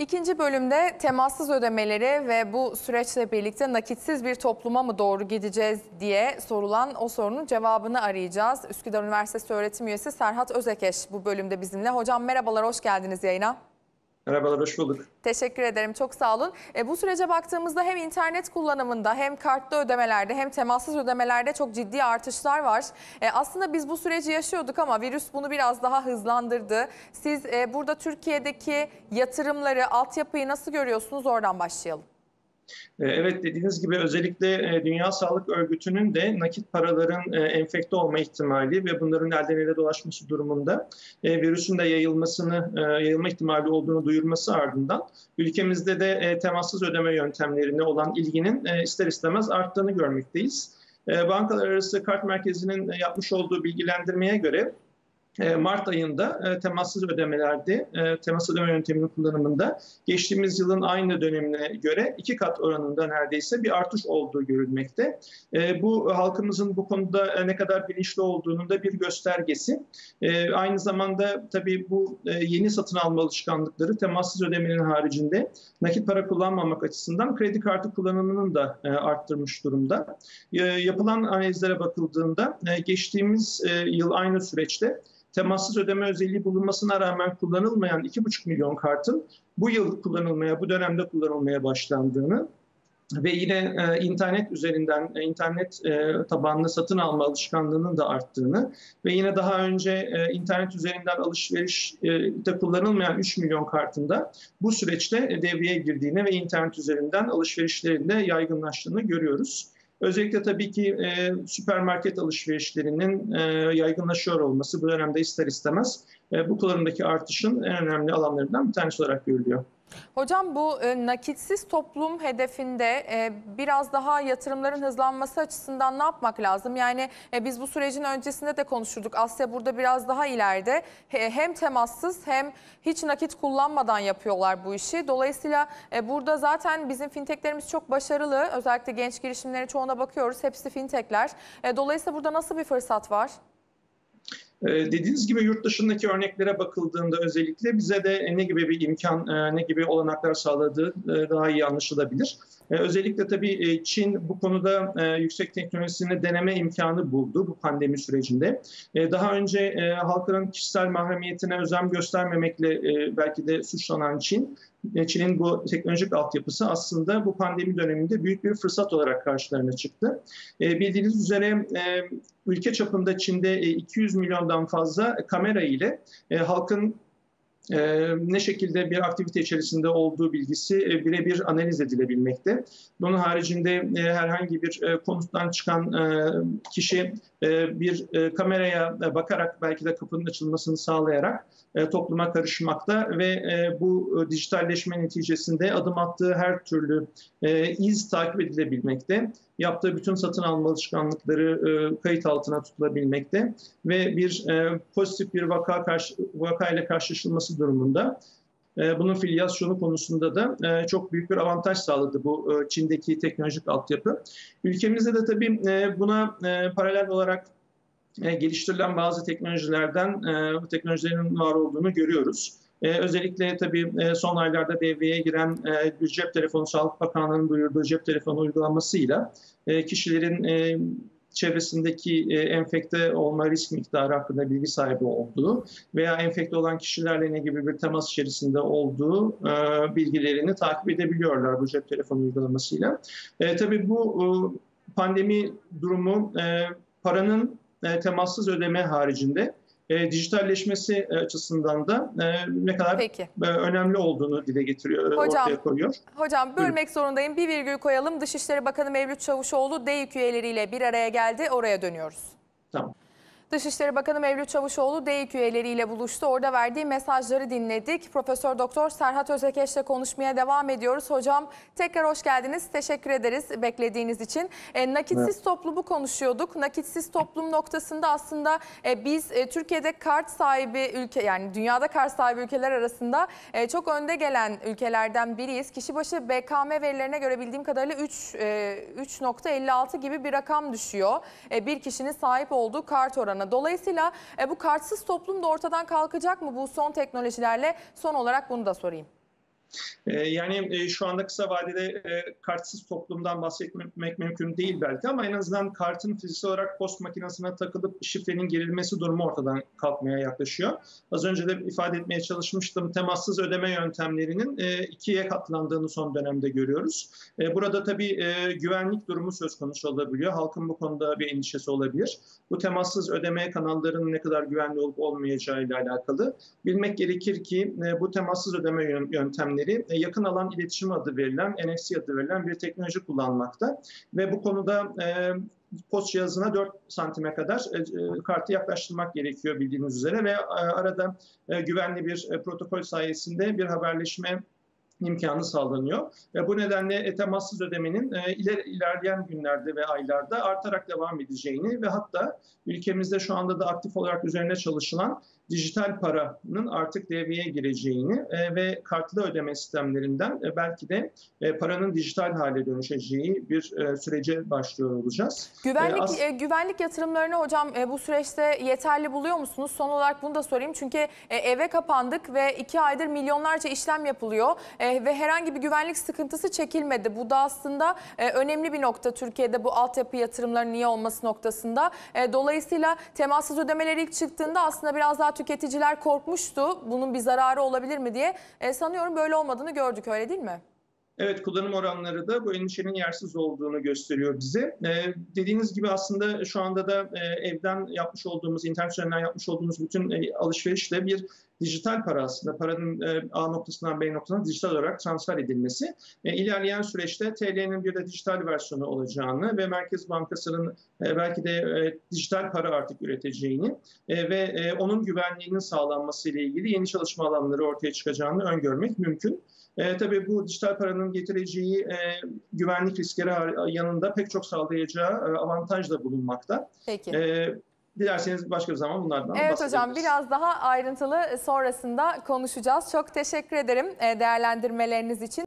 İkinci bölümde temassız ödemeleri ve bu süreçle birlikte nakitsiz bir topluma mı doğru gideceğiz diye sorulan o sorunun cevabını arayacağız. Üsküdar Üniversitesi öğretim üyesi Serhat Özekeş bu bölümde bizimle. Hocam merhabalar, hoş geldiniz yayına. Merhabalar, hoş bulduk. Teşekkür ederim, çok sağ olun. E, bu sürece baktığımızda hem internet kullanımında hem kartlı ödemelerde hem temassız ödemelerde çok ciddi artışlar var. E, aslında biz bu süreci yaşıyorduk ama virüs bunu biraz daha hızlandırdı. Siz e, burada Türkiye'deki yatırımları, altyapıyı nasıl görüyorsunuz? Oradan başlayalım. Ee, evet dediğiniz gibi özellikle e, Dünya Sağlık Örgütü'nün de nakit paraların e, enfekte olma ihtimali ve bunların elden ele dolaşması durumunda e, virüsün de yayılmasını yayılma ihtimali olduğunu duyurması ardından ülkemizde de temassız ödeme yöntemlerine olan ilginin ister istemez arttığını görmekteyiz. Bankalar arası kart merkezinin yapmış olduğu bilgilendirmeye göre e, Mart ayında e, temassız ödemelerde, e, temassız ödeme yönteminin kullanımında geçtiğimiz yılın aynı dönemine göre iki kat oranında neredeyse bir artış olduğu görülmekte. Bu halkımızın bu konuda ne kadar bilinçli olduğunun da bir göstergesi. Aynı zamanda tabii bu yeni satın alma alışkanlıkları temassız ödemenin haricinde nakit para kullanmamak açısından kredi kartı kullanımının da arttırmış durumda. Yapılan analizlere bakıldığında geçtiğimiz yıl aynı süreçte temassız ödeme özelliği bulunmasına rağmen kullanılmayan 2,5 milyon kartın bu yıl kullanılmaya, bu dönemde kullanılmaya başlandığını ve yine e, internet üzerinden e, internet e, tabanlı satın alma alışkanlığının da arttığını ve yine daha önce e, internet üzerinden alışverişte kullanılmayan 3 milyon kartında bu süreçte devreye girdiğini ve internet üzerinden alışverişlerinde yaygınlaştığını görüyoruz. Özellikle tabii ki e, süpermarket alışverişlerinin e, yaygınlaşıyor olması bu dönemde ister istemez e, bu kullanımdaki artışın en önemli alanlarından bir tanesi olarak görülüyor. Hocam bu e, nakitsiz toplum hedefinde e, biraz daha yatırımların hızlanması açısından ne yapmak lazım? Yani e, biz bu sürecin öncesinde de konuşurduk. Asya burada biraz daha ileride. He, hem temassız hem hiç nakit kullanmadan yapıyorlar bu işi. Dolayısıyla e, burada zaten bizim fintechlerimiz çok başarılı. Özellikle genç girişimlerin çoğuna bakıyoruz. Hepsi fintechler. E, dolayısıyla burada nasıl bir fırsat var? Ee, dediğiniz gibi yurt dışındaki örneklere bakıldığında özellikle bize de ne gibi bir imkan, e, ne gibi olanaklar sağladığı e, daha iyi anlaşılabilir. E, özellikle tabii Çin bu konuda yüksek teknolojisini deneme imkanı buldu bu pandemi sürecinde. Daha önce halkların kişisel mahremiyetine özen göstermemekle belki de suçlanan Çin, Çin'in bu teknolojik altyapısı aslında bu pandemi döneminde büyük bir fırsat olarak karşılarına çıktı. Bildiğiniz üzere ülke çapında Çin'de 200 milyondan fazla kamera ile halkın e, ne şekilde bir aktivite içerisinde olduğu bilgisi e, birebir analiz edilebilmekte. Bunun haricinde e, herhangi bir e, konuttan çıkan e, kişi e, bir e, kameraya bakarak belki de kapının açılmasını sağlayarak e, topluma karışmakta ve e, bu e, dijitalleşme neticesinde adım attığı her türlü e, iz takip edilebilmekte. Yaptığı bütün satın alma alışkanlıkları e, kayıt altına tutulabilmekte ve bir e, pozitif bir vaka karşı, vakayla karşılaşılması durumunda e, bunun filyasyonu konusunda da e, çok büyük bir avantaj sağladı bu e, Çin'deki teknolojik altyapı. Ülkemizde de tabii buna paralel olarak geliştirilen bazı teknolojilerden bu teknolojilerin var olduğunu görüyoruz. Özellikle tabii son aylarda devreye giren bir cep telefonu, Sağlık Bakanlığı'nın duyurduğu cep telefonu uygulamasıyla kişilerin çevresindeki e, enfekte olma risk miktarı hakkında bilgi sahibi olduğu veya enfekte olan kişilerle ne gibi bir temas içerisinde olduğu e, bilgilerini takip edebiliyorlar bu cep telefonu uygulamasıyla. E, tabii bu e, pandemi durumu e, paranın e, temassız ödeme haricinde e, dijitalleşmesi e, açısından da e, ne kadar Peki. E, önemli olduğunu dile getiriyor, hocam, ortaya koyuyor. Hocam bölmek Buyurun. zorundayım. Bir virgül koyalım. Dışişleri Bakanı Mevlüt Çavuşoğlu DEİK üyeleriyle bir araya geldi. Oraya dönüyoruz. Tamam. Dışişleri Bakanı Mevlüt Çavuşoğlu DEİK üyeleriyle buluştu. Orada verdiği mesajları dinledik. Profesör Doktor Serhat Özekeş'le konuşmaya devam ediyoruz. Hocam tekrar hoş geldiniz. Teşekkür ederiz beklediğiniz için. E, nakitsiz evet. toplumu konuşuyorduk. Nakitsiz toplum noktasında aslında e, biz e, Türkiye'de kart sahibi ülke yani dünyada kart sahibi ülkeler arasında e, çok önde gelen ülkelerden biriyiz. Kişi başı BKM verilerine göre bildiğim kadarıyla 3 e, 3.56 gibi bir rakam düşüyor. E, bir kişinin sahip olduğu kart oranı oranı. Dolayısıyla e, bu kartsız toplum da ortadan kalkacak mı bu son teknolojilerle? Son olarak bunu da sorayım. Ee, Yani e, şu anda kısa vadede e, kartsız toplumdan bahsetmek mümkün değil belki ama en azından kartın fiziksel olarak post makinesine takılıp şifrenin girilmesi durumu ortadan kalkmaya yaklaşıyor. Az önce de ifade etmeye çalışmıştım. Temassız ödeme yöntemlerinin e, ikiye katlandığını son dönemde görüyoruz. Burada tabii güvenlik durumu söz konusu olabiliyor. Halkın bu konuda bir endişesi olabilir. Bu temassız ödeme kanallarının ne kadar güvenli olup olmayacağı ile alakalı. Bilmek gerekir ki bu temassız ödeme yön- yöntemleri e, yakın alan iletişim adı verilen, NFC adı verilen bir teknoloji kullanmakta. Ve bu konuda e, post cihazına 4 santime kadar e, e, kartı yaklaştırmak gerekiyor bildiğiniz üzere ve arada güvenli bir protokol sayesinde bir haberleşme imkanı sağlanıyor. Ve bu nedenle e, temassız ödemenin e, iler, ilerleyen günlerde ve aylarda artarak devam edeceğini ve hatta ülkemizde şu anda da aktif olarak üzerine çalışılan dijital paranın artık devreye gireceğini e, ve kartlı ödeme sistemlerinden e, belki de e, paranın dijital hale dönüşeceği bir e, sürece başlıyor olacağız. Güvenlik E, as- e, güvenlik yatırımlarını hocam e, bu süreçte yeterli buluyor musunuz? Son olarak bunu da sorayım çünkü e, eve kapandık ve iki aydır milyonlarca işlem yapılıyor E, ve herhangi bir güvenlik sıkıntısı çekilmedi. Bu da aslında e, önemli bir nokta Türkiye'de bu altyapı yatırımlarının iyi olması noktasında. E, dolayısıyla temassız ödemeler ilk çıktığında aslında biraz daha tüketiciler korkmuştu. Bunun bir zararı olabilir mi diye. E, sanıyorum böyle olmadığını gördük öyle değil mi? Evet kullanım oranları da bu endişenin yersiz olduğunu gösteriyor bize. Ee, dediğiniz gibi aslında şu anda da e, evden yapmış olduğumuz, internet üzerinden yapmış olduğumuz bütün e, alışverişle bir dijital para aslında. Paranın e, A noktasından B noktasına dijital olarak transfer edilmesi. E, ilerleyen süreçte TL'nin bir de dijital versiyonu olacağını ve Merkez Bankası'nın e, belki de e, dijital para artık üreteceğini e, ve e, onun güvenliğinin sağlanması ile ilgili yeni çalışma alanları ortaya çıkacağını öngörmek mümkün. E, tabii bu dijital paranın getireceği e, güvenlik riskleri yanında pek çok sağlayacağı e, avantaj da bulunmakta. Peki. E, dilerseniz başka bir zaman bunlardan Evet hocam biraz daha ayrıntılı sonrasında konuşacağız. Çok teşekkür ederim e, değerlendirmeleriniz için.